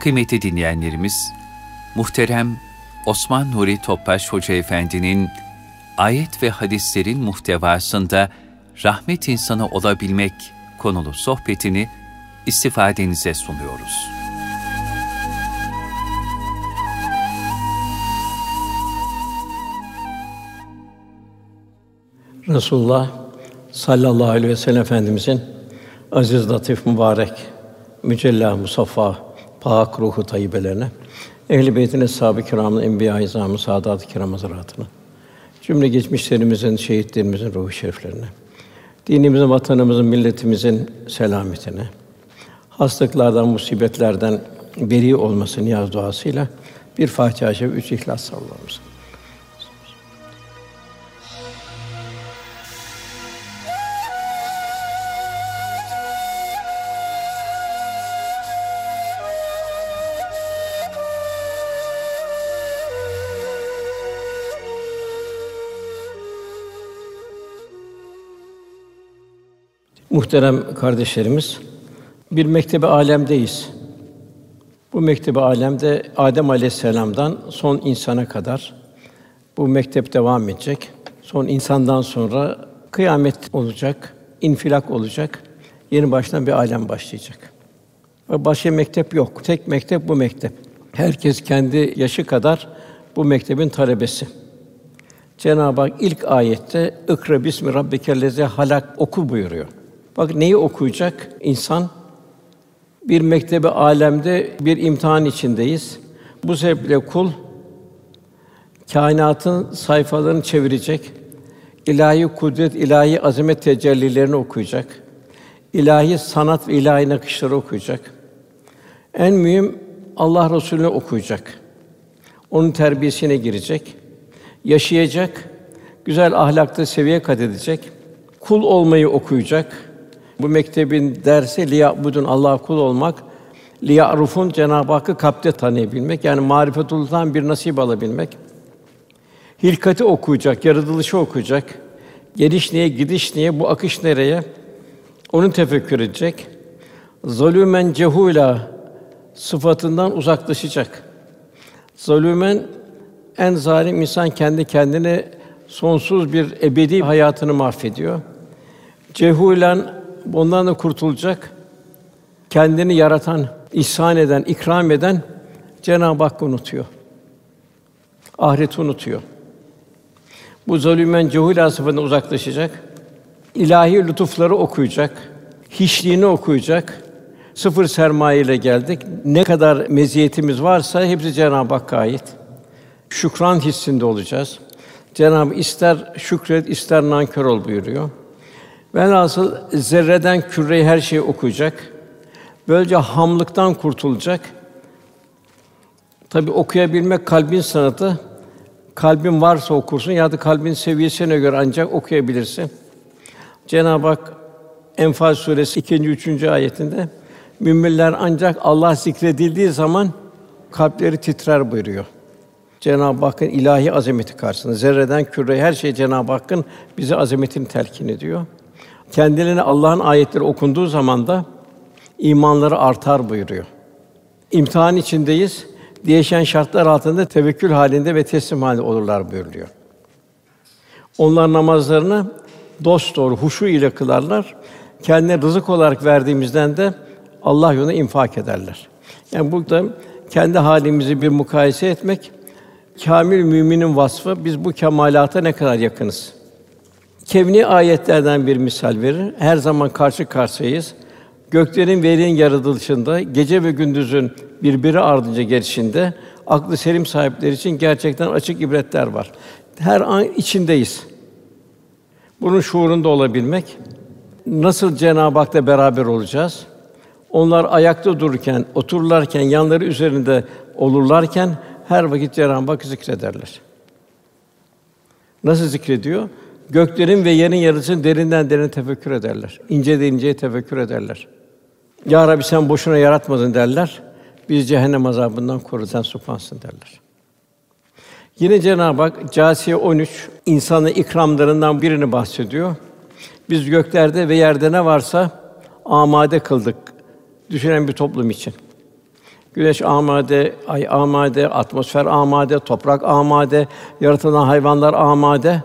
Kıymetli dinleyenlerimiz, muhterem Osman Nuri Topbaş Hoca Efendi'nin ayet ve hadislerin muhtevasında rahmet insanı olabilmek konulu sohbetini istifadenize sunuyoruz. Resulullah sallallahu aleyhi ve sellem Efendimizin aziz, latif, mübarek, mücella, musaffa, pak ruhu tayyibelerine, ehl-i beytin eshab-ı kiramın, enbiya-i izamı, saadat-ı kiram cümle geçmişlerimizin, şehitlerimizin ruhu şeriflerine, dinimizin, vatanımızın, milletimizin selametine, hastalıklardan, musibetlerden beri olması niyaz duasıyla bir Fatiha-i Şerif, üç İhlas sallamamız. Muhterem kardeşlerimiz, bir mektebi alemdeyiz. Bu mektebi alemde Adem Aleyhisselam'dan son insana kadar bu mektep devam edecek. Son insandan sonra kıyamet olacak, infilak olacak. Yeni baştan bir alem başlayacak. Ve başka mektep yok. Tek mektep bu mektep. Herkes kendi yaşı kadar bu mektebin talebesi. Cenab-ı Hak ilk ayette "İkra bismi rabbikellezî halak" oku buyuruyor. Bak neyi okuyacak insan? Bir mektebi alemde bir imtihan içindeyiz. Bu sebeple kul kainatın sayfalarını çevirecek. ilahi kudret, ilahi azamet tecellilerini okuyacak. ilahi sanat ve ilahi nakışları okuyacak. En mühim Allah Resulü'nü okuyacak. Onun terbiyesine girecek. Yaşayacak. Güzel ahlakta seviye kat edecek. Kul olmayı okuyacak bu mektebin dersi liyabudun Allah kul olmak, liyarufun Cenab-ı Hakk'ı kalpte tanıyabilmek yani marifetullah'tan bir nasip alabilmek. Hilkati okuyacak, yaratılışı okuyacak. Geliş niye, gidiş niye, bu akış nereye? Onu tefekkür edecek. Zalümen cehula sıfatından uzaklaşacak. Zalümen en zalim insan kendi kendine sonsuz bir ebedi hayatını mahvediyor. Cehulen Ondan da kurtulacak. Kendini yaratan, ihsan eden, ikram eden Cenab-ı Hakk'ı unutuyor. Ahireti unutuyor. Bu zulümen cehul asfından uzaklaşacak. İlahi lütufları okuyacak. Hiçliğini okuyacak. Sıfır sermaye ile geldik. Ne kadar meziyetimiz varsa hepsi Cenab-ı Hakk'a ait. Şükran hissinde olacağız. Cenab-ı ister şükret, ister nankör ol buyuruyor. Velhasıl zerreden küreye her şeyi okuyacak. Böylece hamlıktan kurtulacak. Tabi okuyabilmek kalbin sanatı. Kalbin varsa okursun ya da kalbin seviyesine göre ancak okuyabilirsin. Cenab-ı Hak Enfal suresi 2. 3. ayetinde müminler ancak Allah zikredildiği zaman kalpleri titrer buyuruyor. Cenab-ı Hakk'ın ilahi azameti karşısında zerreden küreye her şey Cenab-ı Hakk'ın bize azametini telkin ediyor kendilerine Allah'ın ayetleri okunduğu zaman da imanları artar buyuruyor. İmtihan içindeyiz. Değişen şartlar altında tevekkül halinde ve teslim halinde olurlar buyuruyor. Onlar namazlarını dost doğru huşu ile kılarlar. Kendine rızık olarak verdiğimizden de Allah yoluna infak ederler. Yani burada kendi halimizi bir mukayese etmek kamil müminin vasfı. Biz bu kemalata ne kadar yakınız? Kevni ayetlerden bir misal verir. Her zaman karşı karşıyayız. Göklerin ve yerin yaratılışında, gece ve gündüzün birbiri ardınca geçişinde aklı selim sahipleri için gerçekten açık ibretler var. Her an içindeyiz. Bunun şuurunda olabilmek, nasıl Cenab-ı Hak'la beraber olacağız? Onlar ayakta dururken, otururlarken, yanları üzerinde olurlarken her vakit Cenab-ı Hak zikrederler. Nasıl zikrediyor? Göklerin ve yerin yarısını derinden derine tefekkür ederler. İnce de inceye tefekkür ederler. Ya Rabbi sen boşuna yaratmadın derler. Biz cehennem azabından koru sen subhansın derler. Yine Cenab-ı Hak Câsiye 13 insanı ikramlarından birini bahsediyor. Biz göklerde ve yerde ne varsa amade kıldık düşünen bir toplum için. Güneş amade, ay amade, atmosfer amade, toprak amade, yaratılan hayvanlar amade.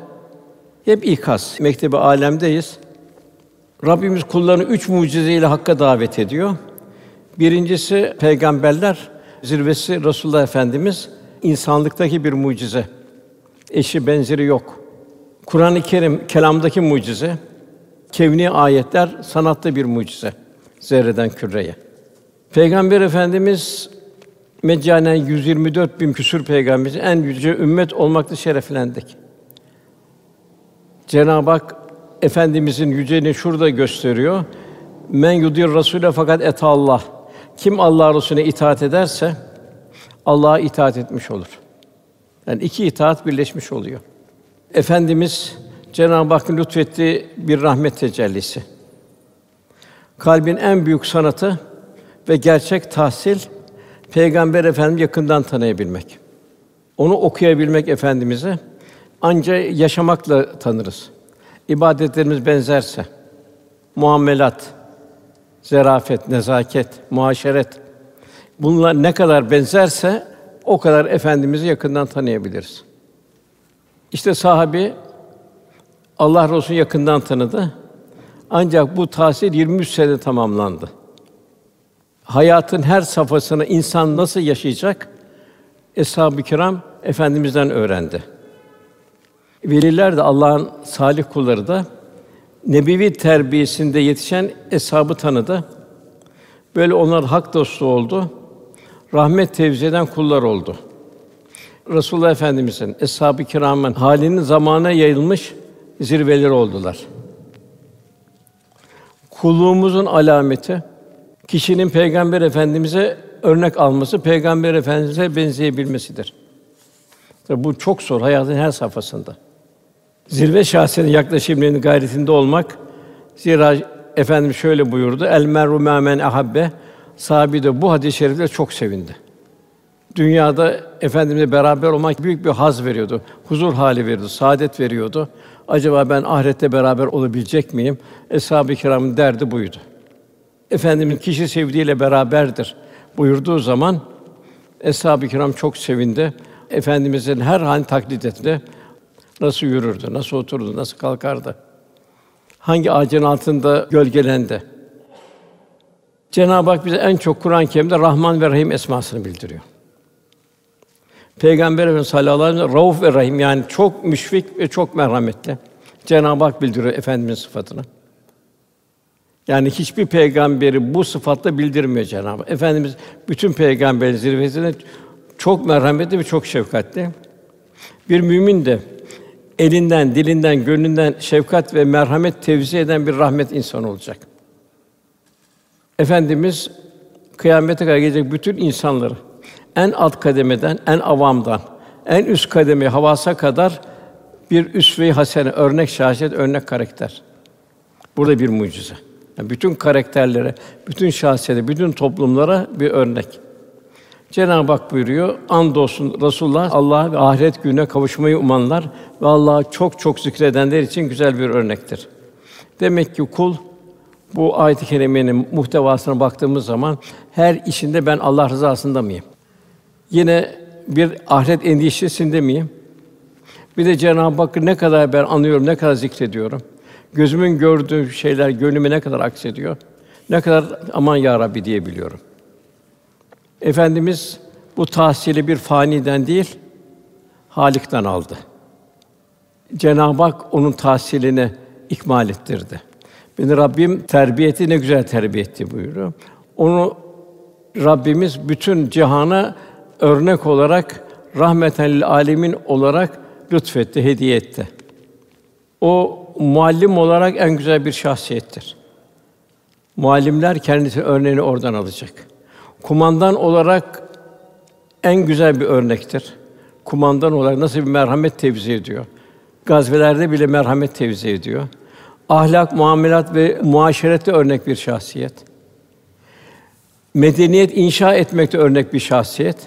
Hep ikaz. Mektebi alemdeyiz. Rabbimiz kullarını üç mucizeyle hakka davet ediyor. Birincisi peygamberler zirvesi Resulullah Efendimiz insanlıktaki bir mucize. Eşi benzeri yok. Kur'an-ı Kerim kelamdaki mucize. Kevni ayetler sanatta bir mucize. Zerreden küreye. Peygamber Efendimiz meccanen 124 bin küsur peygamberin en yüce ümmet olmakla şereflendik. Cenab-ı Hak efendimizin yüceliğini şurada gösteriyor. Men yudir Rasûle fakat et Allah. Kim Allah Resulüne itaat ederse Allah'a itaat etmiş olur. Yani iki itaat birleşmiş oluyor. Efendimiz Cenab-ı Hakk'ın lütfettiği bir rahmet tecellisi. Kalbin en büyük sanatı ve gerçek tahsil Peygamber Efendimiz yakından tanıyabilmek. Onu okuyabilmek efendimizi ancak yaşamakla tanırız. İbadetlerimiz benzerse, muamelat, zerafet, nezaket, muaşeret bunlar ne kadar benzerse o kadar efendimizi yakından tanıyabiliriz. İşte sahabi Allah Resulü yakından tanıdı. Ancak bu tahsil 23 sene tamamlandı. Hayatın her safhasını insan nasıl yaşayacak? Eshab-ı Kiram efendimizden öğrendi. Veliler de Allah'ın salih kulları da nebevi terbiyesinde yetişen eshabı tanıdı. Böyle onlar hak dostu oldu. Rahmet tevzi eden kullar oldu. Resulullah Efendimizin eshab-ı kiramın halinin zamana yayılmış zirveleri oldular. Kulluğumuzun alameti kişinin Peygamber Efendimize örnek alması, Peygamber Efendimize benzeyebilmesidir. Tabi bu çok zor hayatın her safhasında. Zirve şahsiyetinin yaklaşımının gayretinde olmak zira Efendimiz şöyle buyurdu. El meru men ahabbe sahabi de bu hadis-i şerifle çok sevindi. Dünyada efendimizle beraber olmak büyük bir haz veriyordu. Huzur hali veriyordu, saadet veriyordu. Acaba ben ahirette beraber olabilecek miyim? Eshab-ı kiramın derdi buydu. Efendimiz kişi sevdiğiyle beraberdir buyurduğu zaman Eshab-ı kiram çok sevindi. Efendimizin her halini taklit etti. Nasıl yürürdü, nasıl oturdu, nasıl kalkardı? Hangi ağacın altında gölgelendi? Cenab-ı Hak bize en çok Kur'an-ı Kerim'de Rahman ve Rahim esmasını bildiriyor. Peygamber Efendimiz sallallahu aleyhi ve sellem Rauf ve Rahim yani çok müşfik ve çok merhametli. Cenab-ı Hak bildiriyor efendimiz sıfatını. Yani hiçbir peygamberi bu sıfatla bildirmiyor Cenab-ı Hak. Efendimiz bütün peygamberin zirvesinde çok merhametli ve çok şefkatli. Bir mümin de elinden, dilinden, gönlünden şefkat ve merhamet tevzi eden bir rahmet insanı olacak. Efendimiz kıyamete kadar gelecek bütün insanları en alt kademeden, en avamdan, en üst kademe havasa kadar bir üsve-i hasene, örnek şahsiyet, örnek karakter. Burada bir mucize. Yani bütün karakterlere, bütün şahsiyete, bütün toplumlara bir örnek. Cenab-ı Hak buyuruyor, andolsun Resulullah Allah ve ahiret gününe kavuşmayı umanlar ve Allah'ı çok çok zikredenler için güzel bir örnektir. Demek ki kul bu ayet-i kerimenin muhtevasına baktığımız zaman her işinde ben Allah rızasında mıyım? Yine bir ahiret endişesinde miyim? Bir de Cenab-ı Hakk'ı ne kadar ben anıyorum, ne kadar zikrediyorum. Gözümün gördüğü şeyler gönlüme ne kadar aksediyor. Ne kadar aman ya Rabbi diyebiliyorum. Efendimiz bu tahsili bir faniden değil, Halik'ten aldı. Cenab-ı Hak onun tahsilini ikmal ettirdi. Beni Rabbim terbiyeti ne güzel terbiye etti buyuruyor. Onu Rabbimiz bütün cihana örnek olarak rahmeten lil alemin olarak lütfetti, hediye etti. O muallim olarak en güzel bir şahsiyettir. Muallimler kendisi örneğini oradan alacak. Kumandan olarak en güzel bir örnektir. Kumandan olarak nasıl bir merhamet tevzi ediyor. Gazvelerde bile merhamet tevzi ediyor. Ahlak, muamelat ve muaşerette örnek bir şahsiyet. Medeniyet inşa etmekte örnek bir şahsiyet.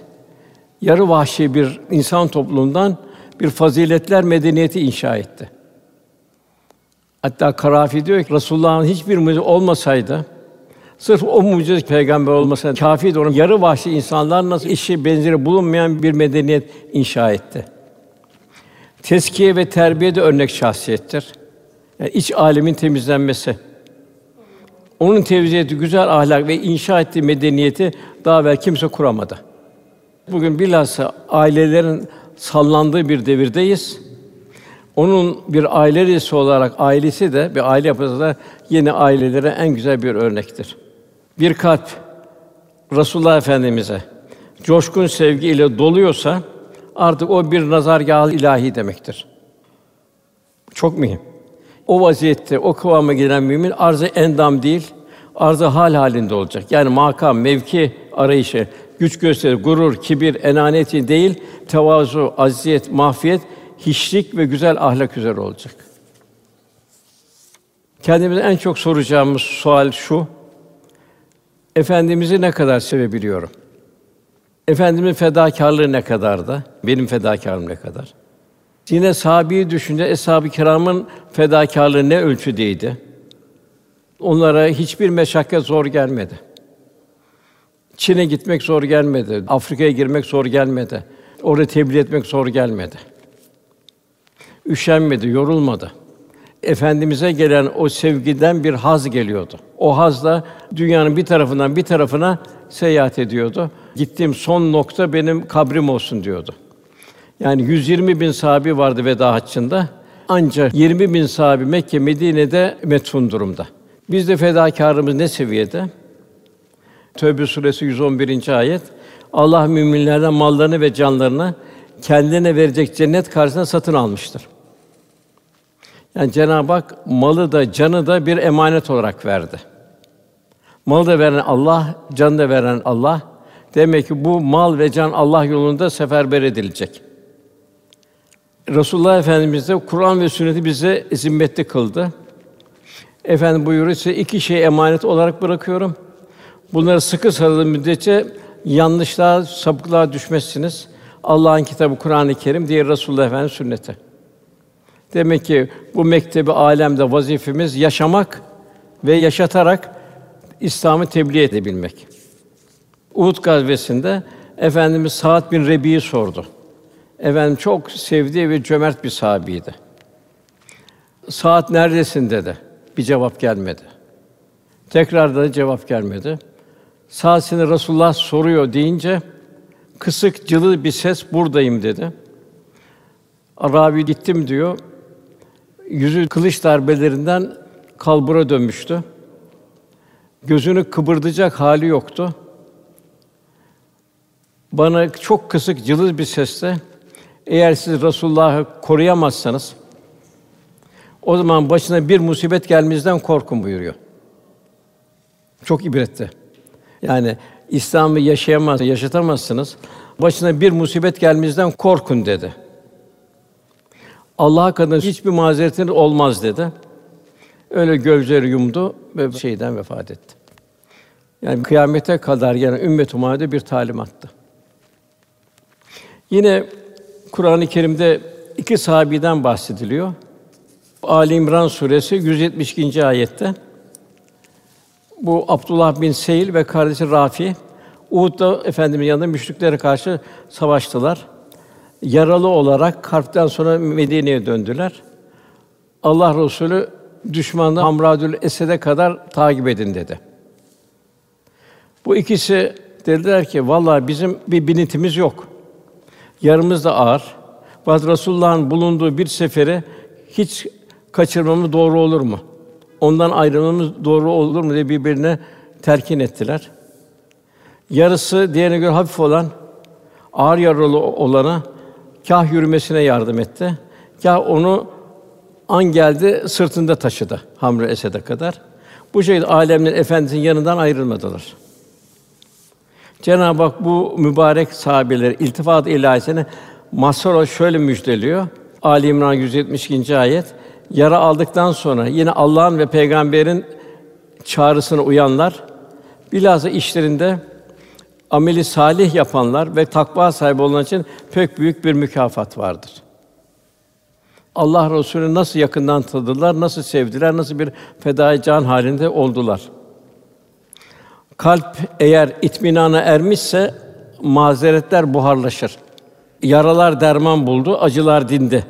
Yarı vahşi bir insan topluluğundan bir faziletler medeniyeti inşa etti. Hatta Karafi diyor ki Resulullah'ın hiçbir olmasaydı Sırf o mucize peygamber olmasına kâfi de onun yarı vahşi insanlar nasıl işi benzeri bulunmayan bir medeniyet inşa etti. Teskiye ve terbiye de örnek şahsiyettir. Yani iç alemin temizlenmesi. Onun tevziyeti, güzel ahlak ve inşa ettiği medeniyeti daha evvel kimse kuramadı. Bugün bilhassa ailelerin sallandığı bir devirdeyiz. Onun bir aile reisi olarak ailesi de bir aile yapısı da yeni ailelere en güzel bir örnektir. Bir kalp Resulullah Efendimize coşkun sevgi ile doluyorsa artık o bir nazargâh ilahi demektir. Çok mühim. O vaziyette o kıvama gelen mümin arzı endam değil, arzı hal halinde olacak. Yani makam, mevki arayışı, güç gösteri, gurur, kibir, enanet değil, tevazu, aziyet, mahfiyet, hiçlik ve güzel ahlak üzere olacak. Kendimize en çok soracağımız sual şu: Efendimizi ne kadar sevebiliyorum? Efendimin fedakarlığı ne kadardı? Benim fedakarlığım ne kadar? Yine sahabeyi düşünce eshab-ı kiramın fedakarlığı ne ölçüdeydi? Onlara hiçbir meşakkat zor gelmedi. Çin'e gitmek zor gelmedi. Afrika'ya girmek zor gelmedi. Orada tebliğ etmek zor gelmedi. Üşenmedi, yorulmadı. Efendimize gelen o sevgiden bir haz geliyordu. O haz da dünyanın bir tarafından bir tarafına seyahat ediyordu. Gittiğim son nokta benim kabrim olsun diyordu. Yani 120 bin sahabi vardı veda haccında. Ancak 20 bin sahabi Mekke, Medine'de metfun durumda. Biz de fedakarlığımız ne seviyede? Tövbe suresi 111. ayet. Allah müminlerden mallarını ve canlarını kendine verecek cennet karşısında satın almıştır. Yani Cenab-ı Hak malı da canı da bir emanet olarak verdi. Malı da veren Allah, canı da veren Allah. Demek ki bu mal ve can Allah yolunda seferber edilecek. Resulullah Efendimiz de Kur'an ve sünneti bize zimmetli kıldı. Efendim buyuruyor size iki şey emanet olarak bırakıyorum. Bunları sıkı sarılın müddetçe yanlışlığa, sapıklığa düşmezsiniz. Allah'ın kitabı Kur'an-ı Kerim, diğer Resulullah Efendimiz sünneti. Demek ki bu mektebi alemde vazifemiz yaşamak ve yaşatarak İslam'ı tebliğ edebilmek. Uhud gazvesinde Efendimiz Sa'd bin Rebi'yi sordu. Efendim çok sevdiği ve cömert bir sahabiydi. Saat neredesin dedi. Bir cevap gelmedi. Tekrar da cevap gelmedi. Saatini Resulullah soruyor deyince kısık cılı bir ses buradayım dedi. Arabi gittim diyor. Yüzü kılıç darbelerinden kalbura dönmüştü. Gözünü kıpırdayacak hali yoktu. Bana çok kısık cılız bir sesle eğer siz Resulullah'ı koruyamazsanız o zaman başına bir musibet gelmenizden korkun buyuruyor. Çok ibretli. Yani İslam'ı yaşayamaz, yaşatamazsınız. Başına bir musibet gelmenizden korkun dedi. Allah'a kadar hiçbir mazeretiniz olmaz dedi. Öyle gözleri yumdu ve şeyden vefat etti. Yani kıyamete kadar yani ümmet Muhammed'e bir talimattı. Yine Kur'an-ı Kerim'de iki sahabiden bahsediliyor. Ali İmran suresi 172. ayette bu Abdullah bin Seyil ve kardeşi Rafi Uhud'da Efendimiz yanında müşriklere karşı savaştılar. Yaralı olarak harpten sonra Medine'ye döndüler. Allah Resulü düşmanı Hamradül Esed'e kadar takip edin dedi. Bu ikisi dediler ki vallahi bizim bir binitimiz yok. Yarımız da ağır. Fakat Resulullah'ın bulunduğu bir sefere hiç kaçırmamız doğru olur mu? Ondan ayrılmamız doğru olur mu diye birbirine terkin ettiler. Yarısı diğerine göre hafif olan ağır yaralı olana kah yürümesine yardım etti. Kah onu an geldi sırtında taşıdı Hamr Esed'e kadar. Bu şekilde alemlerin efendisinin yanından ayrılmadılar. Cenab-ı Hak bu mübarek sahabeleri iltifat ilahisine mazhar şöyle müjdeliyor. Ali İmran 172. ayet. Yara aldıktan sonra yine Allah'ın ve peygamberin çağrısına uyanlar bilhassa işlerinde ameli salih yapanlar ve takva sahibi olan için pek büyük bir mükafat vardır. Allah Resulü nasıl yakından tanıdılar, nasıl sevdiler, nasıl bir fedai can halinde oldular. Kalp eğer itminana ermişse mazeretler buharlaşır. Yaralar derman buldu, acılar dindi.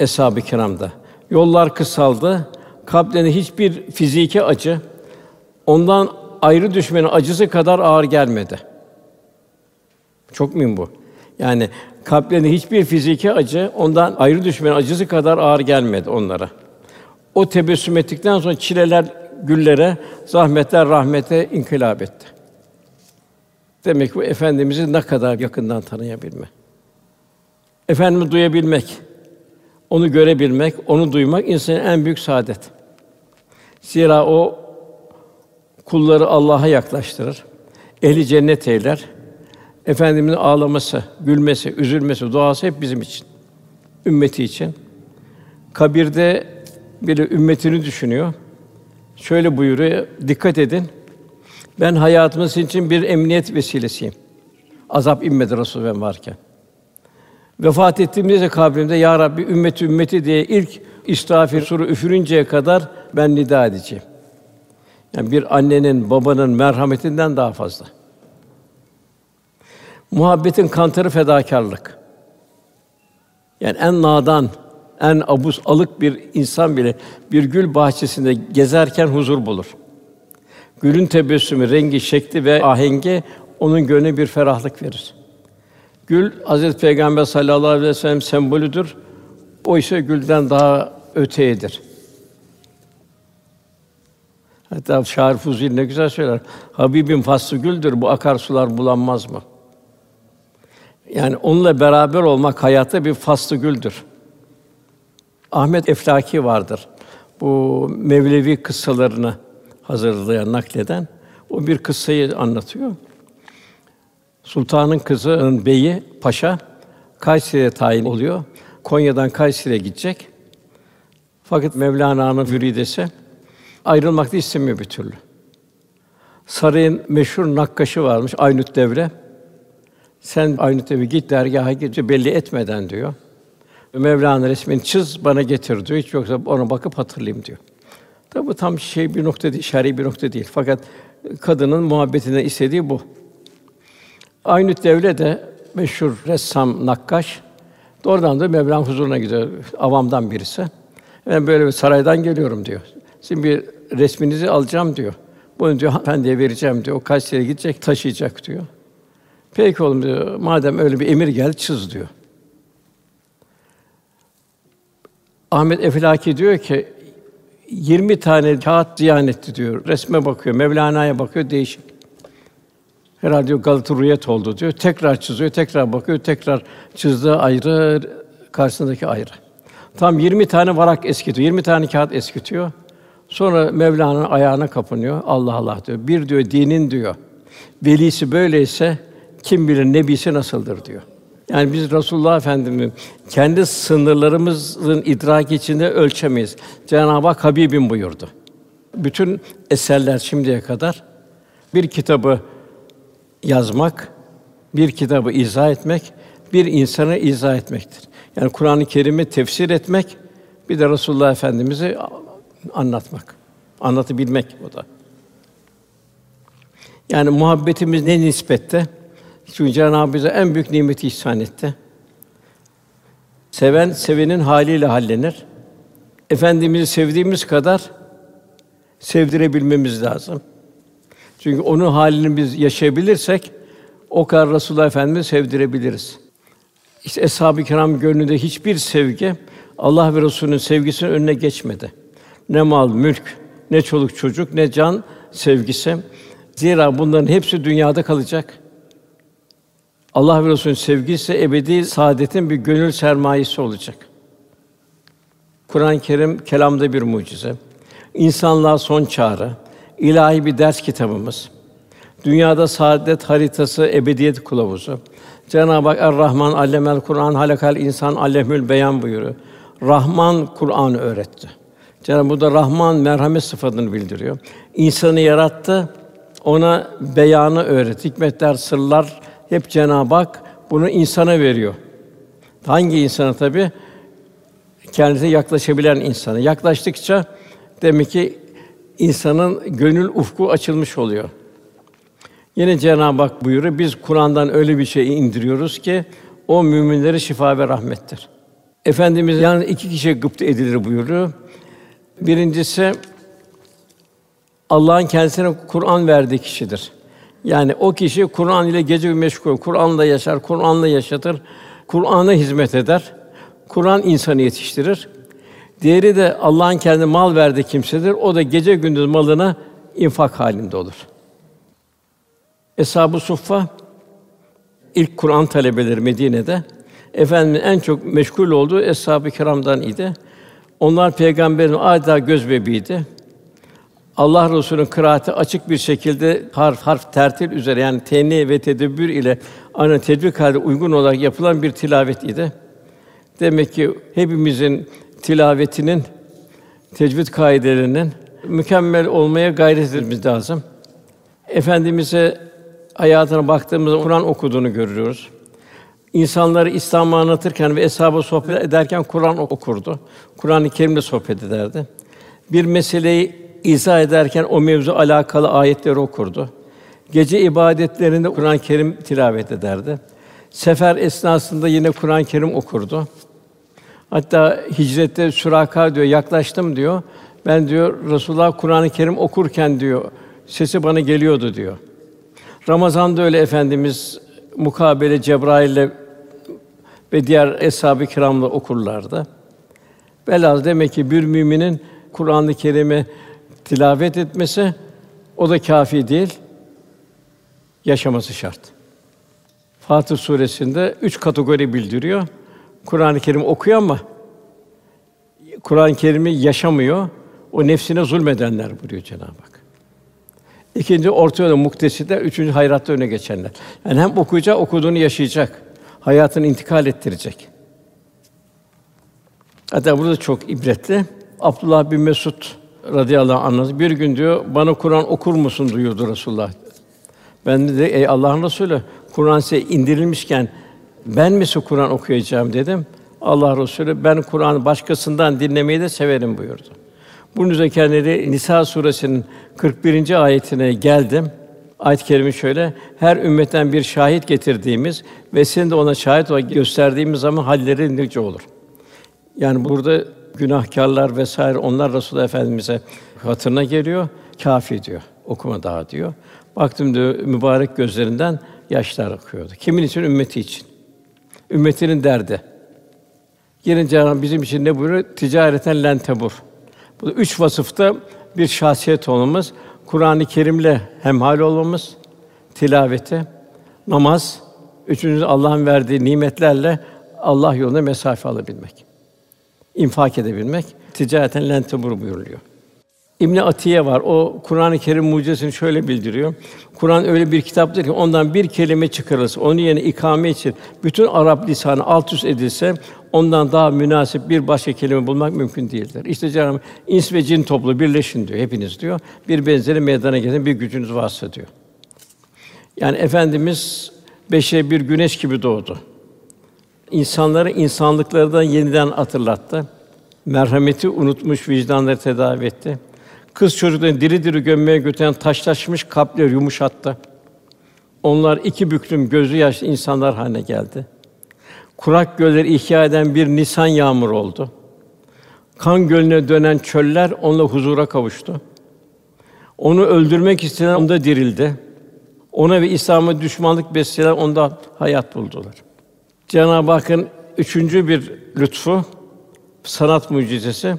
Eshab-ı kiramda. Yollar kısaldı. Kalplerine hiçbir fiziki acı ondan ayrı düşmenin acısı kadar ağır gelmedi. Çok mühim bu. Yani kalplerine hiçbir fiziki acı ondan ayrı düşmenin acısı kadar ağır gelmedi onlara. O tebessüm ettikten sonra çileler güllere, zahmetler rahmete inkılap etti. Demek ki bu efendimizi ne kadar yakından tanıyabilme. Efendimi duyabilmek, onu görebilmek, onu duymak insanın en büyük saadet. Zira o kulları Allah'a yaklaştırır. Ehli cennet eyler. Efendimizin ağlaması, gülmesi, üzülmesi, duası hep bizim için. Ümmeti için. Kabirde biri ümmetini düşünüyor. Şöyle buyuruyor, dikkat edin. Ben hayatımız için bir emniyet vesilesiyim. Azap inmedi Resul ben varken. Vefat ettiğimde kabrimde ya Rabbi ümmeti ümmeti diye ilk istağfir suru üfürünceye kadar ben nida edeceğim. Yani bir annenin, babanın merhametinden daha fazla. Muhabbetin kantarı fedakarlık. Yani en nadan, en abus alık bir insan bile bir gül bahçesinde gezerken huzur bulur. Gülün tebessümü, rengi, şekli ve ahengi onun gönlüne bir ferahlık verir. Gül Hazreti Peygamber sallallahu aleyhi ve sellem sembolüdür. O ise gülden daha öteyedir. Hatta Şair Fuzuli ne güzel söyler. Habibim faslı güldür, bu akarsular bulanmaz mı? Yani onunla beraber olmak hayatta bir faslı güldür. Ahmet Eflaki vardır. Bu Mevlevi kıssalarını hazırlayan, nakleden o bir kıssayı anlatıyor. Sultanın kızının beyi paşa Kayseri'ye tayin oluyor. Konya'dan Kayseri'ye gidecek. Fakat Mevlana'nın müridesi ayrılmak da istemiyor bir türlü. Sarayın meşhur nakkaşı varmış Aynut Devre. Sen Aynut Devre git dergaha git belli etmeden diyor. Mevlana resmini çiz bana getir diyor. Hiç yoksa ona bakıp hatırlayayım diyor. Tabi bu tam şey bir nokta değil, şer'i bir nokta değil. Fakat kadının muhabbetine istediği bu. Aynı devle de meşhur ressam Nakkaş doğrudan da Mevlana huzuruna gidiyor. Avamdan birisi. Ben böyle bir saraydan geliyorum diyor. Şimdi bir resminizi alacağım diyor. Bunu diyor hanımefendiye vereceğim diyor. O kaç yere gidecek, taşıyacak diyor. Peki oğlum diyor. Madem öyle bir emir gel çiz diyor. Ahmet Eflaki diyor ki 20 tane kağıt ziyan etti diyor. Resme bakıyor, Mevlana'ya bakıyor, değişik. Herhalde diyor Galata Rüyet oldu diyor. Tekrar çiziyor, tekrar bakıyor, tekrar çizdiği ayrı, karşısındaki ayrı. Tam 20 tane varak eskitiyor, 20 tane kağıt eskitiyor. Sonra Mevlana'nın ayağına kapanıyor. Allah Allah diyor. Bir diyor dinin diyor. Velisi böyleyse kim bilir nebisi nasıldır diyor. Yani biz Resulullah Efendimiz'in kendi sınırlarımızın idrak içinde ölçemeyiz. Cenab-ı Hak Habibim buyurdu. Bütün eserler şimdiye kadar bir kitabı yazmak, bir kitabı izah etmek, bir insanı izah etmektir. Yani Kur'an-ı Kerim'i tefsir etmek, bir de Resulullah Efendimizi anlatmak, anlatabilmek o da. Yani muhabbetimiz ne nispette? Çünkü Cenab-ı bize en büyük nimeti ihsan etti. Seven sevenin haliyle hallenir. Efendimizi sevdiğimiz kadar sevdirebilmemiz lazım. Çünkü onun halini biz yaşayabilirsek o kadar Resulullah Efendimizi sevdirebiliriz. İşte eshab-ı kiram gönlünde hiçbir sevgi Allah ve Resulü'nün sevgisinin önüne geçmedi. Ne mal, mülk, ne çoluk çocuk, ne can sevgisi. Zira bunların hepsi dünyada kalacak. Allah ve Resulü'nün sevgisi ebedi saadetin bir gönül sermayesi olacak. Kur'an-ı Kerim kelamda bir mucize. İnsanlığa son çağrı, ilahi bir ders kitabımız. Dünyada saadet haritası, ebediyet kılavuzu. Cenab-ı Hak Er-Rahman allemel Kur'an halakal insan allemül beyan buyuruyor. Rahman Kur'an'ı öğretti. Cenab-ı Hak da Rahman merhamet sıfatını bildiriyor. İnsanı yarattı, ona beyanı öğret. Hikmetler, sırlar hep Cenab-ı Hak bunu insana veriyor. Hangi insana tabi? Kendisine yaklaşabilen insana. Yaklaştıkça demek ki insanın gönül ufku açılmış oluyor. Yine Cenab-ı Hak buyuruyor, biz Kur'an'dan öyle bir şey indiriyoruz ki o müminlere şifa ve rahmettir. Efendimiz yani iki kişiye gıpta edilir buyuruyor. Birincisi Allah'ın kendisine Kur'an verdiği kişidir. Yani o kişi Kur'an ile gece ve meşgul, Kur'an'la yaşar, Kur'an'la yaşatır, Kur'an'a hizmet eder. Kur'an insanı yetiştirir. Diğeri de Allah'ın kendi mal verdiği kimsedir. O da gece gündüz malına infak halinde olur. Eshab-ı Suffa ilk Kur'an talebeleri Medine'de Efendimiz en çok meşgul olduğu eshab-ı kiramdan idi. Onlar peygamberin adeta göz bebeğiydi. Allah Resulü'nün kıraati açık bir şekilde harf harf tertil üzere yani tenni ve tedebbür ile aynı tedbir halde uygun olarak yapılan bir tilavet idi. Demek ki hepimizin tilavetinin tecvid kaidelerinin mükemmel olmaya gayret etmemiz lazım. Efendimize hayatına baktığımızda Kur'an okuduğunu görüyoruz. İnsanları İslam'ı anlatırken ve eshab sohbet ederken Kur'an okurdu. Kur'an-ı Kerim'le sohbet ederdi. Bir meseleyi izah ederken o mevzu alakalı ayetleri okurdu. Gece ibadetlerinde Kur'an-ı Kerim tilavet ederdi. Sefer esnasında yine Kur'an-ı Kerim okurdu. Hatta hicrette Süraka diyor, yaklaştım diyor. Ben diyor Resulullah Kur'an-ı Kerim okurken diyor sesi bana geliyordu diyor. Ramazan'da öyle efendimiz mukabele Cebrail'le ve diğer eshab-ı kiramla okurlardı. Velhâsıl demek ki bir müminin Kur'an-ı Kerim'i tilavet etmesi o da kafi değil. Yaşaması şart. Fatır suresinde üç kategori bildiriyor. Kur'an-ı Kerim okuyor ama Kur'an-ı Kerim'i yaşamıyor. O nefsine zulmedenler buyuruyor Cenab-ı Hak. İkinci orta yolda muktesider, üçüncü hayratta öne geçenler. Yani hem okuyacak, okuduğunu yaşayacak. Hayatını intikal ettirecek. Hatta burada çok ibretli. Abdullah bin Mesud radıyallahu anh bir gün diyor bana Kur'an okur musun duyurdu Resulullah. Ben de ey Allah'ın Resulü Kur'an size indirilmişken ben mi size Kur'an okuyacağım dedim. Allah Resulü ben Kur'an'ı başkasından dinlemeyi de severim buyurdu. Bunun üzerine kendileri Nisa suresinin 41. ayetine geldim. Ayet-i kerime şöyle: Her ümmetten bir şahit getirdiğimiz ve senin de ona şahit olarak gösterdiğimiz zaman halleri nice olur. Yani burada günahkarlar vesaire onlar Resul Efendimize hatırına geliyor, kafi diyor. Okuma daha diyor. Baktım diyor mübarek gözlerinden yaşlar akıyordu. Kimin için? Ümmeti için. Ümmetinin derdi. Yine Cenab-ı bizim için ne buyuruyor? Ticareten len tebur. Bu üç vasıfta bir şahsiyet olmamız, Kur'an-ı Kerim'le hemhal olmamız, tilaveti, namaz, üçüncüsü Allah'ın verdiği nimetlerle Allah yolunda mesafe alabilmek. infak edebilmek. Ticareten len tebur buyuruluyor. İbn Atiye var. O Kur'an-ı Kerim mucizesini şöyle bildiriyor. Kur'an öyle bir kitaptır ki ondan bir kelime çıkarılsa, onun yerine ikame için bütün Arap lisanı alt üst edilse ondan daha münasip bir başka kelime bulmak mümkün değildir. İşte Cenab-ı ins ve cin toplu birleşin diyor hepiniz diyor. Bir benzeri meydana getirin bir gücünüz varsa diyor. Yani efendimiz beşe bir güneş gibi doğdu. İnsanları insanlıklardan yeniden hatırlattı. Merhameti unutmuş vicdanları tedavi etti. Kız çocuklarını diri diri gömmeye götüren taşlaşmış kalpleri yumuşattı. Onlar iki büklüm gözü yaşlı insanlar haline geldi. Kurak gölleri ihya eden bir nisan yağmur oldu. Kan gölüne dönen çöller onunla huzura kavuştu. Onu öldürmek isteyen onda dirildi. Ona ve İslam'a düşmanlık besleyen onda hayat buldular. Cenab-ı Hakk'ın üçüncü bir lütfu, sanat mucizesi.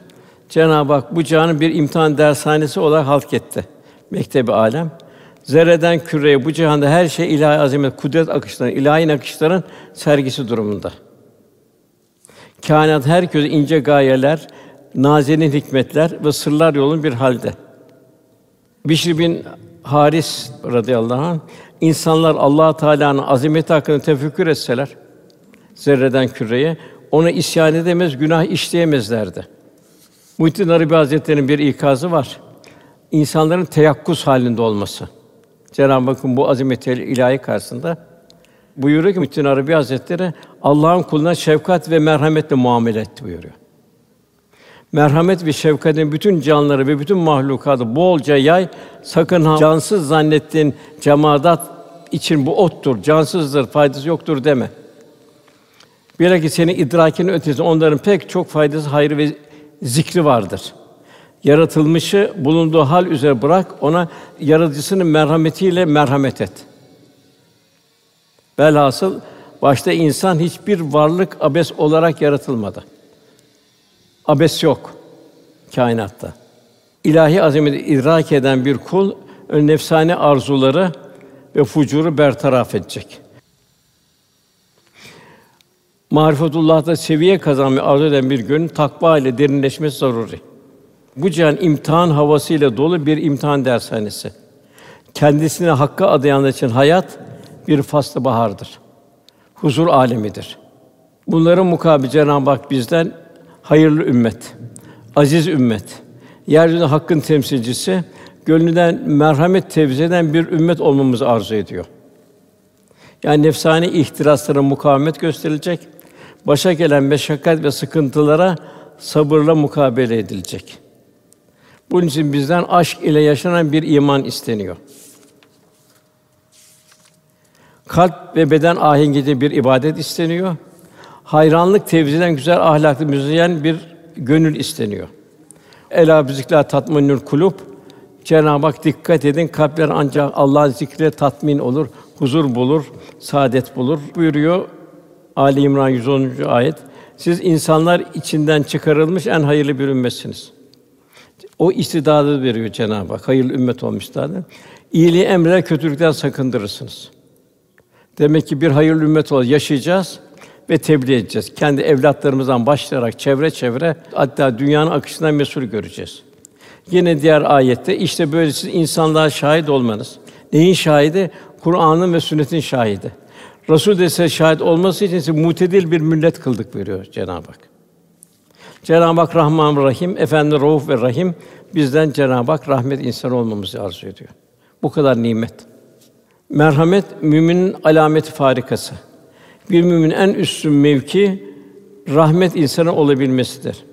Cenab-ı Hak bu canı bir imtihan dershanesi olarak halk etti. Mektebi alem. Zerreden küreye bu cihanda her şey ilahi azamet, kudret akışları, ilahi akışların sergisi durumunda. Kainat herkese ince gayeler, nazenin hikmetler ve sırlar yolun bir halde. Bişr bin Haris radıyallahu anh insanlar Allah Teala'nın azameti hakkında tefekkür etseler zerreden küreye ona isyan edemez, günah işleyemezlerdi. Muhittin Arabi Hazretleri'nin bir ikazı var. İnsanların teyakkuz halinde olması. Cenab-ı Hakk'ın bu azameti ilahi karşısında buyuruyor ki Muhittin Arabi Hazretleri Allah'ın kuluna şefkat ve merhametle muamele etti buyuruyor. merhamet ve şefkatin bütün canlıları ve bütün mahlukatı bolca yay. Sakın ha cansız zannettiğin cemaat için bu ottur, cansızdır, faydası yoktur deme. Bilakis senin idrakinin ötesi onların pek çok faydası, hayrı ve zikri vardır. Yaratılmışı bulunduğu hal üzere bırak, ona yaratıcısının merhametiyle merhamet et. Velhasıl başta insan hiçbir varlık abes olarak yaratılmadı. Abes yok kainatta. İlahi azameti idrak eden bir kul nefsane arzuları ve fucuru bertaraf edecek. Marifetullah'ta seviye kazanmayı arzu eden bir gönül takva ile derinleşmesi zaruri. Bu cihan imtihan havasıyla dolu bir imtihan dershanesi. Kendisine hakka adayanlar için hayat bir faslı bahardır. Huzur alemidir. Bunların mukabil Cenab-ı Hak bizden hayırlı ümmet, aziz ümmet, yeryüzünde hakkın temsilcisi, gönlünden merhamet tevzi eden bir ümmet olmamızı arzu ediyor. Yani nefsani ihtiraslara mukavemet gösterilecek, başa gelen meşakkat ve sıkıntılara sabırla mukabele edilecek. Bunun için bizden aşk ile yaşanan bir iman isteniyor. Kalp ve beden ahenginde bir ibadet isteniyor. Hayranlık tevziden güzel ahlaklı müzeyyen bir gönül isteniyor. Ela bizikla tatminül kulub. Cenab-ı Hak dikkat edin kalpler ancak Allah'ın zikriyle tatmin olur, huzur bulur, saadet bulur buyuruyor Ali İmran 110. ayet. Siz insanlar içinden çıkarılmış en hayırlı bir ümmetsiniz. O istidadı veriyor Cenab-ı Hak. Hayırlı ümmet olmuşlar. İyiliği emreder, kötülükten sakındırırsınız. Demek ki bir hayırlı ümmet olarak yaşayacağız ve tebliğ edeceğiz. Kendi evlatlarımızdan başlayarak çevre çevre hatta dünyanın akışından mesul göreceğiz. Yine diğer ayette işte böyle siz insanlığa şahit olmanız. Neyin şahidi? Kur'an'ın ve sünnetin şahidi. Resul de size şahit olması için sizi mutedil bir millet kıldık buyuruyor Cenab-ı Hak. Cenab-ı Hak Rahman Rahim, Efendi Rauf ve Rahim bizden Cenab-ı Hak rahmet insan olmamızı arzu ediyor. Bu kadar nimet. Merhamet müminin alameti farikası. Bir mümin en üstün mevki rahmet insanı olabilmesidir.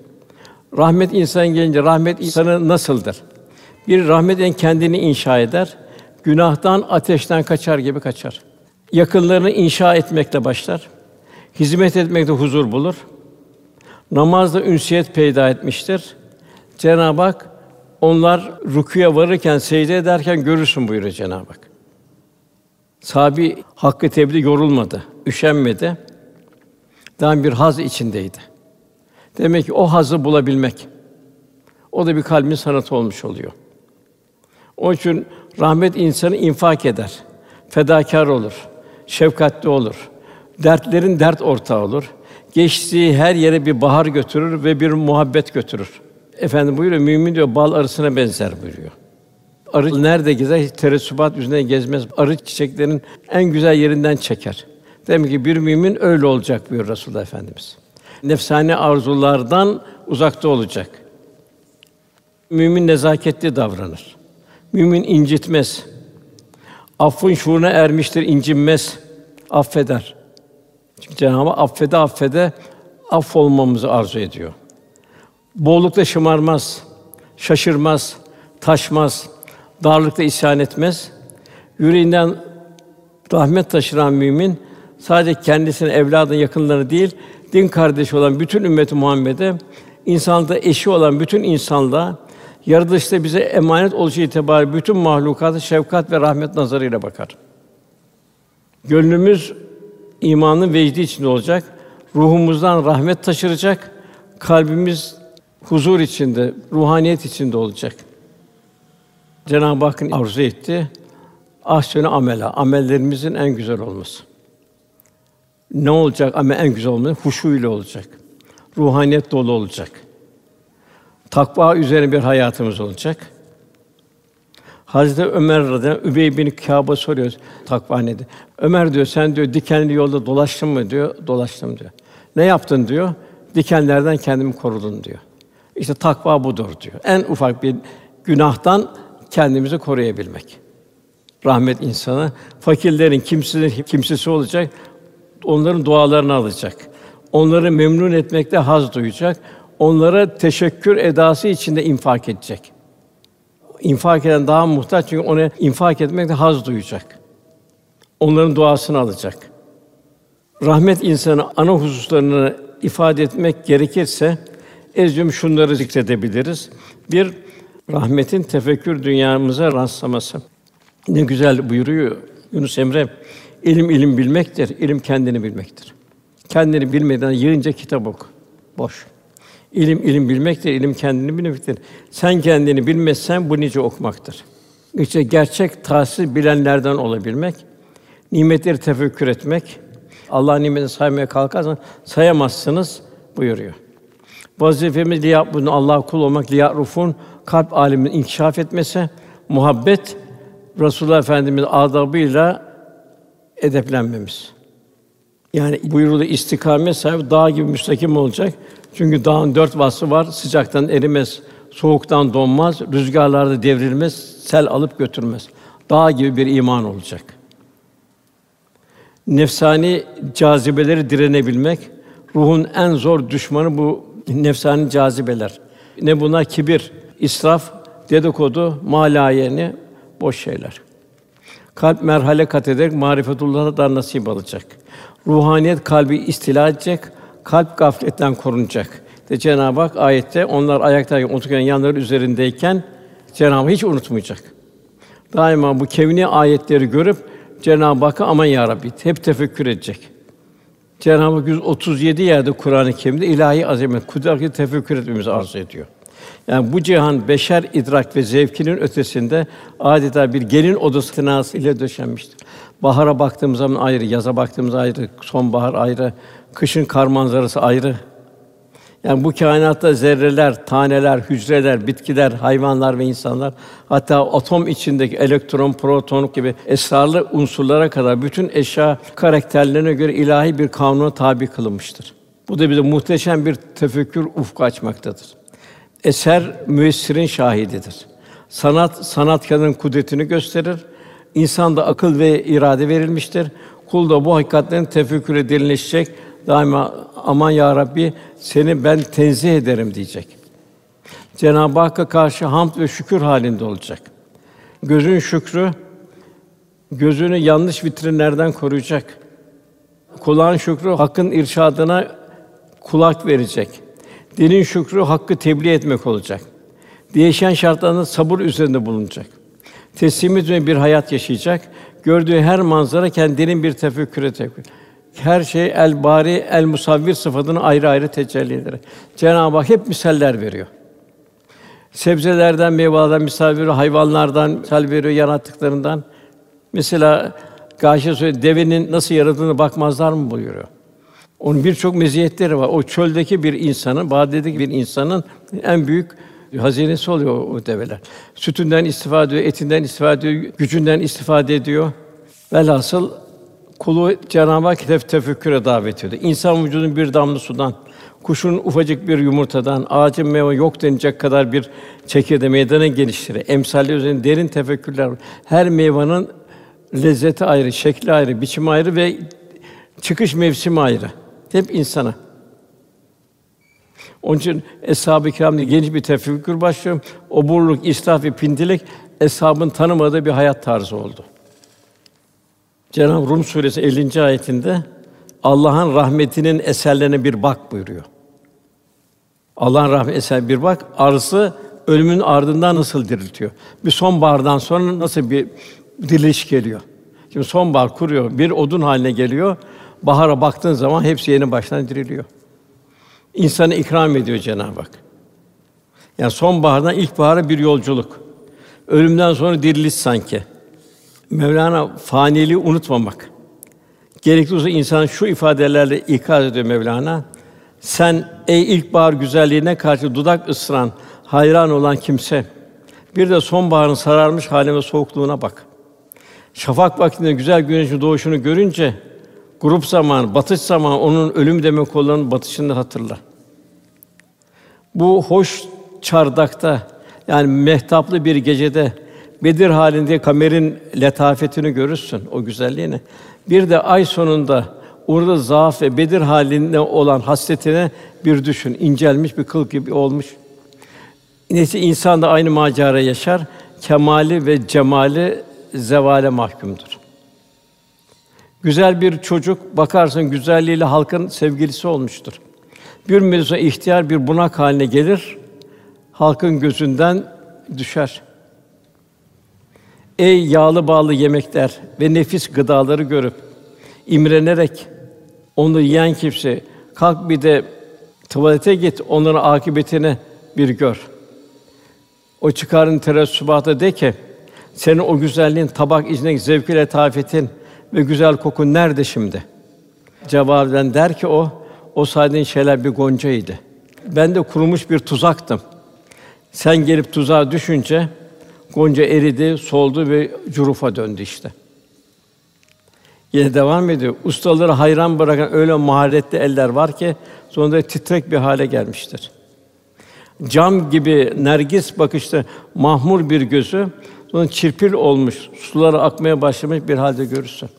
Rahmet insan gelince rahmet insanı nasıldır? Bir rahmet en kendini inşa eder. Günahtan, ateşten kaçar gibi kaçar. Yakınlarını inşa etmekle başlar. Hizmet etmekte huzur bulur. Namazda ünsiyet peyda etmiştir. Cenab-ı Hak onlar rükûya varırken, secde ederken görürsün buyuruyor Cenab-ı Hak. Sabi hakkı tebliğ yorulmadı, üşenmedi. Daha bir haz içindeydi. Demek ki o hazı bulabilmek o da bir kalbin sanatı olmuş oluyor. Onun için rahmet insanı infak eder, fedakar olur, şefkatli olur, dertlerin dert ortağı olur. Geçtiği her yere bir bahar götürür ve bir muhabbet götürür. Efendim buyuruyor, mümin diyor bal arısına benzer buyuruyor. Arı nerede gezer? Teresubat yüzünden gezmez. Arı çiçeklerin en güzel yerinden çeker. Demek ki bir mümin öyle olacak buyuruyor Resulullah Efendimiz. Nefsani arzulardan uzakta olacak. Mümin nezaketli davranır. Mümin incitmez. Affın şuuruna ermiştir, incinmez. Affeder. Çünkü Cenab-ı Hak affede affede aff olmamızı arzu ediyor. Bollukta şımarmaz, şaşırmaz, taşmaz, darlıkta isyan etmez. Yüreğinden rahmet taşıran mümin sadece kendisine, evladın yakınları değil, din kardeşi olan bütün ümmeti Muhammed'e, insanda eşi olan bütün insanlığa, yaratılışta bize emanet oluşu itibariyle bütün mahlukata şefkat ve rahmet nazarıyla bakar. Gönlümüz imanın vecdi içinde olacak. Ruhumuzdan rahmet taşıracak. Kalbimiz huzur içinde, ruhaniyet içinde olacak. Cenab-ı Hakk'ın arzu etti. Ahsene amela, amellerimizin en güzel olması. Ne olacak ama en güzel olması? Huşu ile olacak. Ruhaniyet dolu olacak. Takva üzerine bir hayatımız olacak. Hazreti Ömer radıyallahu Übey bin Kâb'a soruyor takva nedir? Ömer diyor sen diyor dikenli yolda dolaştın mı diyor. Dolaştım diyor. Ne yaptın diyor. Dikenlerden kendimi korudum diyor. İşte takva budur diyor. En ufak bir günahtan kendimizi koruyabilmek. Rahmet insanı fakirlerin kimselerin kimsesi olacak. Onların dualarını alacak. Onları memnun etmekte haz duyacak. onlara teşekkür edası içinde infak edecek. İnfak eden daha muhtaç çünkü ona infak etmekte haz duyacak. Onların duasını alacak. Rahmet insanı ana hususlarını ifade etmek gerekirse ezcüm şunları zikredebiliriz. Bir rahmetin tefekkür dünyamıza rastlaması. Ne güzel buyuruyor Yunus Emre. İlim ilim bilmektir, ilim kendini bilmektir. Kendini bilmeden yığınca kitap oku. Boş. İlim ilim bilmektir, ilim kendini bilmektir. Sen kendini bilmezsen bu nice okumaktır. İşte gerçek tahsil bilenlerden olabilmek, nimetleri tefekkür etmek, Allah nimetini saymaya kalkarsan sayamazsınız buyuruyor. Vazifemiz liya bunu Allah kul olmak, liya rufun kalp aleminin inkişaf etmesi, muhabbet Resulullah Efendimiz adabıyla edeplenmemiz. Yani buyurulu istikamet sahibi dağ gibi müstakim olacak. Çünkü dağın dört vasfı var. Sıcaktan erimez, soğuktan donmaz, rüzgarlarda devrilmez, sel alıp götürmez. Dağ gibi bir iman olacak. Nefsani cazibeleri direnebilmek, ruhun en zor düşmanı bu nefsani cazibeler. Ne buna kibir, israf, dedikodu, malayeni, boş şeyler. Kalp merhale kat ederek marifetullah'a da nasip alacak. Ruhaniyet kalbi istila edecek, kalp gafletten korunacak. De Cenab-ı Hak ayette onlar ayaktayken otururken yanları üzerindeyken Cenab-ı Hak hiç unutmayacak. Daima bu kevni ayetleri görüp Cenab-ı Hakk'a aman ya Rabbi hep tefekkür edecek. Cenab-ı Hak 137 yerde Kur'an-ı Kerim'de ilahi azamet, kudreti tefekkür etmemizi arzu ediyor. Yani bu cihan beşer idrak ve zevkinin ötesinde adeta bir gelin odası tınası ile döşenmiştir. Bahara baktığımız zaman ayrı, yaza baktığımız ayrı, sonbahar ayrı, kışın kar manzarası ayrı. Yani bu kainatta zerreler, taneler, hücreler, bitkiler, hayvanlar ve insanlar hatta atom içindeki elektron, proton gibi esrarlı unsurlara kadar bütün eşya karakterlerine göre ilahi bir kanuna tabi kılınmıştır. Bu da bize muhteşem bir tefekkür ufku açmaktadır. Eser müessirin şahididir. Sanat sanatkarın kudretini gösterir. İnsan da akıl ve irade verilmiştir. Kul da bu hakikatlerin tefekküre derinleşecek. Daima aman ya Rabbi seni ben tenzih ederim diyecek. Cenab-ı Hakk'a karşı hamd ve şükür halinde olacak. Gözün şükrü gözünü yanlış vitrinlerden koruyacak. Kulağın şükrü hakkın irşadına kulak verecek. Dilin şükrü hakkı tebliğ etmek olacak. Değişen şartlarında sabır üzerinde bulunacak. Teslimiyet bir hayat yaşayacak. Gördüğü her manzara kendinin bir tefekküre tefekkür. Her şey el bari el musavvir sıfatını ayrı ayrı tecelli eder. Cenab-ı Hak hep misaller veriyor. Sebzelerden, meyvelerden misal veriyor, hayvanlardan misal veriyor, yarattıklarından. Mesela Gâşe söyledi, devenin nasıl yaratıldığını bakmazlar mı buyuruyor. Onun birçok meziyetleri var. O çöldeki bir insanın, vadideki bir insanın en büyük hazinesi oluyor o develer. Sütünden istifade ediyor, etinden istifade ediyor, gücünden istifade ediyor. Velhasıl kulu Cenab-ı Hak tef tefekküre davet ediyor. İnsan vücudunun bir damla sudan, kuşun ufacık bir yumurtadan, ağacın meyve yok denecek kadar bir çekirde meydana geliştirir. Emsalleri üzerinde derin tefekkürler var. Her meyvanın lezzeti ayrı, şekli ayrı, biçimi ayrı ve çıkış mevsimi ayrı. Hep insana. Onun için eshab-ı kiramda geniş bir tefekkür başlıyor. Oburluk, israf ve pintilik eshabın tanımadığı bir hayat tarzı oldu. Cenab-ı Rum suresi 50. ayetinde Allah'ın rahmetinin eserlerine bir bak buyuruyor. Allah'ın rahmet eser bir bak, arzı ölümün ardından nasıl diriltiyor? Bir sonbahardan sonra nasıl bir diriliş geliyor? Şimdi sonbahar kuruyor, bir odun haline geliyor. Bahara baktığın zaman hepsi yeni baştan diriliyor. İnsanı ikram ediyor Cenab-ı Hak. Yani sonbahardan ilkbahara bir yolculuk. Ölümden sonra diriliş sanki. Mevlana faniliği unutmamak. Gerekli olsa insan şu ifadelerle ikaz ediyor Mevlana. Sen ey ilkbahar güzelliğine karşı dudak ısıran, hayran olan kimse, bir de sonbaharın sararmış haline ve soğukluğuna bak. Şafak vaktinde güzel güneşin doğuşunu görünce grup zaman, batış zaman onun ölüm demek olan batışını hatırla. Bu hoş çardakta yani mehtaplı bir gecede Bedir halinde kamerin letafetini görürsün, o güzelliğini. Bir de ay sonunda orada zaaf ve Bedir halinde olan hasretine bir düşün. incelmiş bir kıl gibi olmuş. Neyse insan da aynı macera yaşar. Kemali ve cemali zevale mahkumdur. Güzel bir çocuk bakarsın güzelliğiyle halkın sevgilisi olmuştur. Bir müddet ihtiyar bir bunak haline gelir, halkın gözünden düşer. Ey yağlı bağlı yemekler ve nefis gıdaları görüp imrenerek onu yiyen kimse kalk bir de tuvalete git onların akıbetini bir gör. O çıkarın teresubatı de ki senin o güzelliğin tabak içindeki zevkiyle tafetin ve güzel kokun nerede şimdi? Cevaben der ki o o saydığın şeyler bir goncaydı. Ben de kurumuş bir tuzaktım. Sen gelip tuzağa düşünce gonca eridi, soldu ve curufa döndü işte. Yine devam ediyor. Ustaları hayran bırakan öyle maharetli eller var ki sonunda titrek bir hale gelmiştir. Cam gibi nergis bakışlı mahmur bir gözü sonra çirpil olmuş, suları akmaya başlamış bir halde görürsün.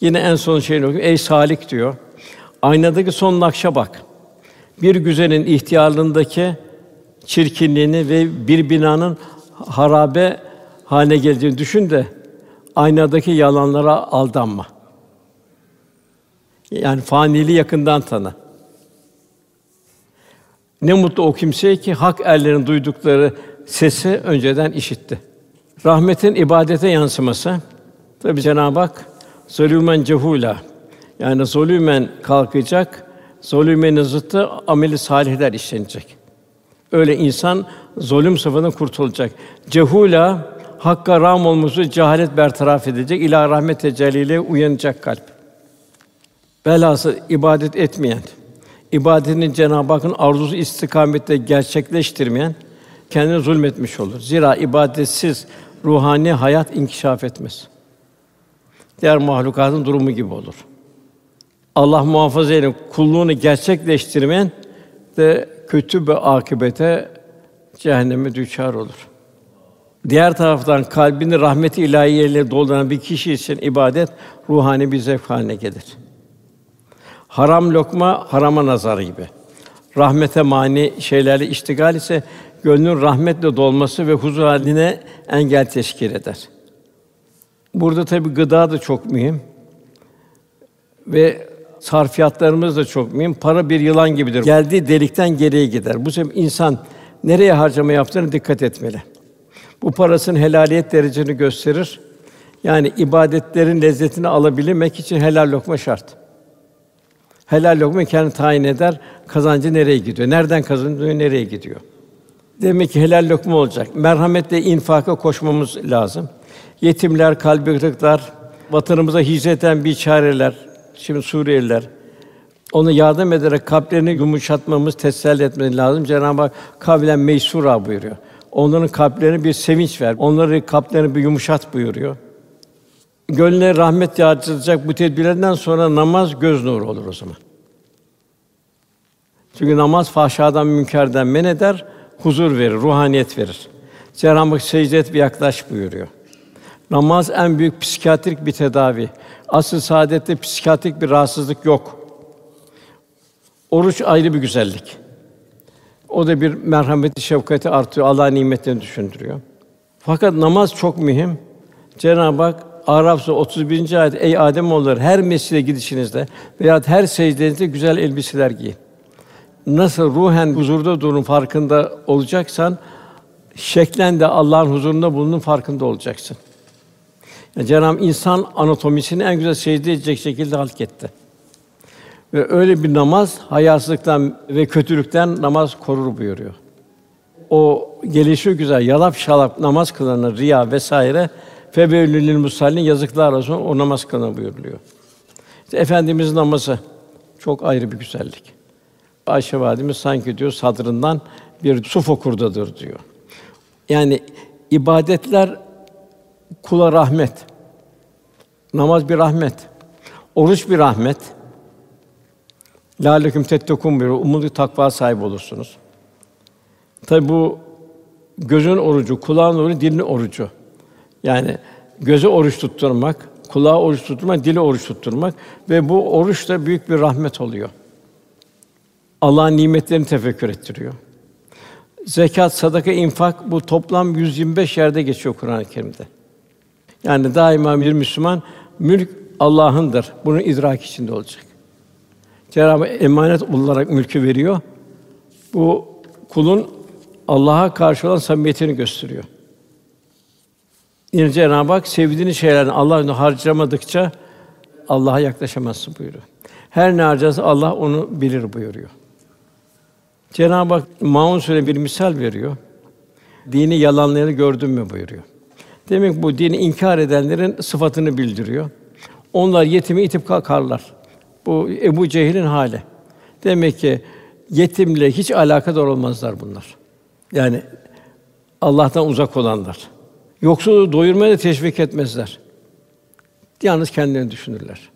Yine en son şeyini okuyor. Ey salik diyor. Aynadaki son nakşa bak. Bir güzelin ihtiyarlığındaki çirkinliğini ve bir binanın harabe haline geldiğini düşün de aynadaki yalanlara aldanma. Yani faniliği yakından tanı. Ne mutlu o kimseye ki hak erlerin duydukları sesi önceden işitti. Rahmetin ibadete yansıması. Tabi Cenab-ı Hak zulümen cehula yani zulümen kalkacak, zulümenin zıttı ameli salihler işlenecek. Öyle insan zulüm sıfatından kurtulacak. Cehula hakka ram olması cehalet bertaraf edecek. İlah rahmet tecelliyle uyanacak kalp. Velhasıl ibadet etmeyen, ibadetini Cenab-ı Hakk'ın arzusu istikamette gerçekleştirmeyen kendine zulmetmiş olur. Zira ibadetsiz ruhani hayat inkişaf etmez. Diğer mahlukatın durumu gibi olur. Allah muhafaza eylesin kulluğunu gerçekleştirmeyen de kötü bir akibete cehenneme düçar olur. Diğer taraftan kalbini rahmeti ilahiyeyle dolduran bir kişi için ibadet ruhani bir zevk haline gelir. Haram lokma harama nazar gibi. Rahmete mani şeylerle iştigal ise gönlün rahmetle dolması ve huzur haline engel teşkil eder. Burada tabi gıda da çok mühim. Ve sarfiyatlarımız da çok mühim. Para bir yılan gibidir. Geldiği delikten geriye gider. Bu sebeple insan nereye harcama yaptığını dikkat etmeli. Bu parasının helaliyet derecesini gösterir. Yani ibadetlerin lezzetini alabilmek için helal lokma şart. Helal lokma kendi tayin eder. Kazancı nereye gidiyor? Nereden kazanıyor? Nereye gidiyor? Demek ki helal lokma olacak. Merhametle infaka koşmamız lazım. Yetimler, kalbi kırıklar, vatanımıza hicret eden biçareler, şimdi Suriyeliler, onu yardım ederek kalplerini yumuşatmamız, teselli etmemiz lazım. Cenab-ı Hak kavlen meysura buyuruyor. Onların kalplerine bir sevinç ver. Onları kalplerini bir yumuşat buyuruyor. Gönlüne rahmet yağdıracak bu tedbirlerden sonra namaz göz nuru olur o zaman. Çünkü namaz fahşadan, münkerden men eder, huzur verir, ruhaniyet verir. Cenab-ı Hak secde et ve yaklaş buyuruyor. Namaz en büyük psikiyatrik bir tedavi. Asıl saadette psikiyatrik bir rahatsızlık yok. Oruç ayrı bir güzellik. O da bir merhameti, şefkati artıyor, Allah nimetlerini düşündürüyor. Fakat namaz çok mühim. Cenab-ı Hak Araf 31. ayet ey Adem oğulları her mescide gidişinizde veya her secdenizde güzel elbiseler giyin. Nasıl ruhen huzurda durun farkında olacaksan şeklen de Allah'ın huzurunda bulunun farkında olacaksın. Yani Cenab-ı insan anatomisini en güzel secde edecek şekilde halketti. Ve öyle bir namaz hayasızlıktan ve kötülükten namaz korur buyuruyor. O gelişi güzel yalap şalap namaz kılanı riya vesaire febevlül musallin yazıklar olsun o namaz kılana buyuruluyor. İşte Efendimiz namazı çok ayrı bir güzellik. Ayşe validemiz sanki diyor sadrından bir su fokurdadır diyor. Yani ibadetler kula rahmet. Namaz bir rahmet. Oruç bir rahmet. Lâleküm tettekûn buyuruyor. Umudu takva sahibi olursunuz. Tabi bu gözün orucu, kulağın orucu, dilin orucu. Yani göze oruç tutturmak, kulağı oruç tutturmak, dili oruç tutturmak ve bu oruç da büyük bir rahmet oluyor. Allah'ın nimetlerini tefekkür ettiriyor. Zekat, sadaka, infak bu toplam 125 yerde geçiyor Kur'an-ı Kerim'de. Yani daima bir Müslüman mülk Allah'ındır. Bunun idrak içinde olacak. Cenab-ı emanet olarak mülkü veriyor. Bu kulun Allah'a karşı olan samimiyetini gösteriyor. Yine Cenab-ı Hak sevdiğiniz şeylerden Allah harcamadıkça Allah'a yaklaşamazsın buyuruyor. Her ne harcarsa Allah onu bilir buyuruyor. Cenab-ı Hak Maun Sûre bir misal veriyor. Dini yalanlayanı gördün mü buyuruyor. Demek bu dini inkar edenlerin sıfatını bildiriyor. Onlar yetimi itip kalkarlar. Bu Ebu Cehil'in hali. Demek ki yetimle hiç alakadar olmazlar bunlar. Yani Allah'tan uzak olanlar. Yoksulu doyurmaya da teşvik etmezler. Yalnız kendilerini düşünürler.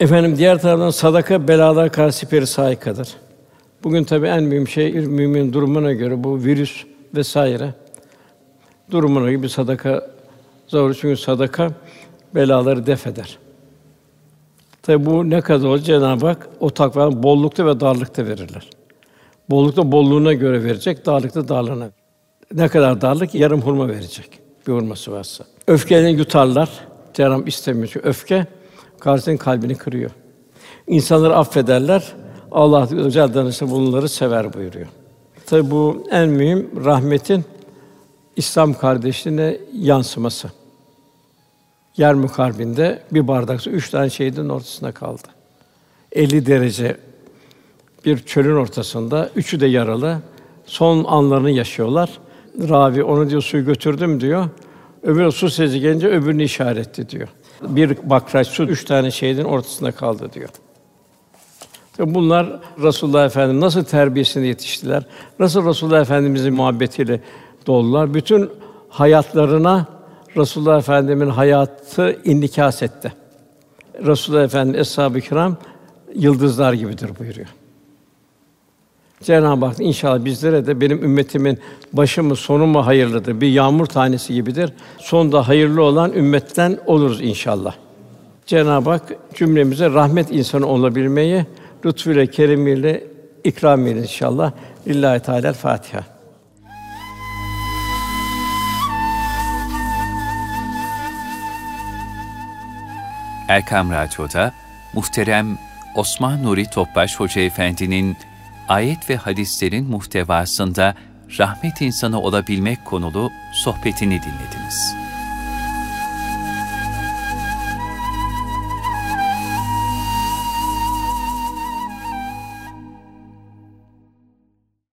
Efendim diğer taraftan sadaka belalar karşı siperi saikadır. Bugün tabii en mühim şey mümin durumuna göre bu virüs vesaire durumuna bir sadaka zor çünkü sadaka belaları def eder. Tabi bu ne kadar olacak Cenab-ı Hak o takvanın bollukta ve darlıkta verirler. Bollukta bolluğuna göre verecek, darlıkta darlığına. Ne kadar darlık? Yarım hurma verecek. Bir hurması varsa. Öfkelerini yutarlar. Cenab-ı istemiyor. Çünkü öfke karşısının kalbini kırıyor. İnsanları affederler. Allah özel danışma bunları sever buyuruyor. Tabi bu en mühim rahmetin İslam kardeşliğine yansıması. Yer mukarbinde bir bardak su üç tane şehidin ortasında kaldı. 50 derece bir çölün ortasında, üçü de yaralı. Son anlarını yaşıyorlar. Ravi onu diyor suyu götürdüm diyor. Öbür su sesi gelince öbürünü işaretti diyor. Bir bakraç su üç tane şehidin ortasında kaldı diyor. Bunlar Rasulullah Efendimiz nasıl terbiyesinde yetiştiler? Nasıl Rasulullah Efendimizin muhabbetiyle doldular? Bütün hayatlarına Rasulullah Efendimizin hayatı indikas etti. Rasulullah Efendimiz eshab-ı kiram yıldızlar gibidir buyuruyor. Cenab-ı Hak inşallah bizlere de benim ümmetimin başı mı sonu mu hayırlıdır. Bir yağmur tanesi gibidir. Sonda hayırlı olan ümmetten oluruz inşallah. Cenab-ı Hak cümlemize rahmet insanı olabilmeyi lütfuyla, keremiyle ikram eylesin inşallah. Lillahi Teala Fatiha. Erkam Radyo'da muhterem Osman Nuri Topbaş Hoca Efendi'nin ayet ve hadislerin muhtevasında rahmet insanı olabilmek konulu sohbetini dinlediniz.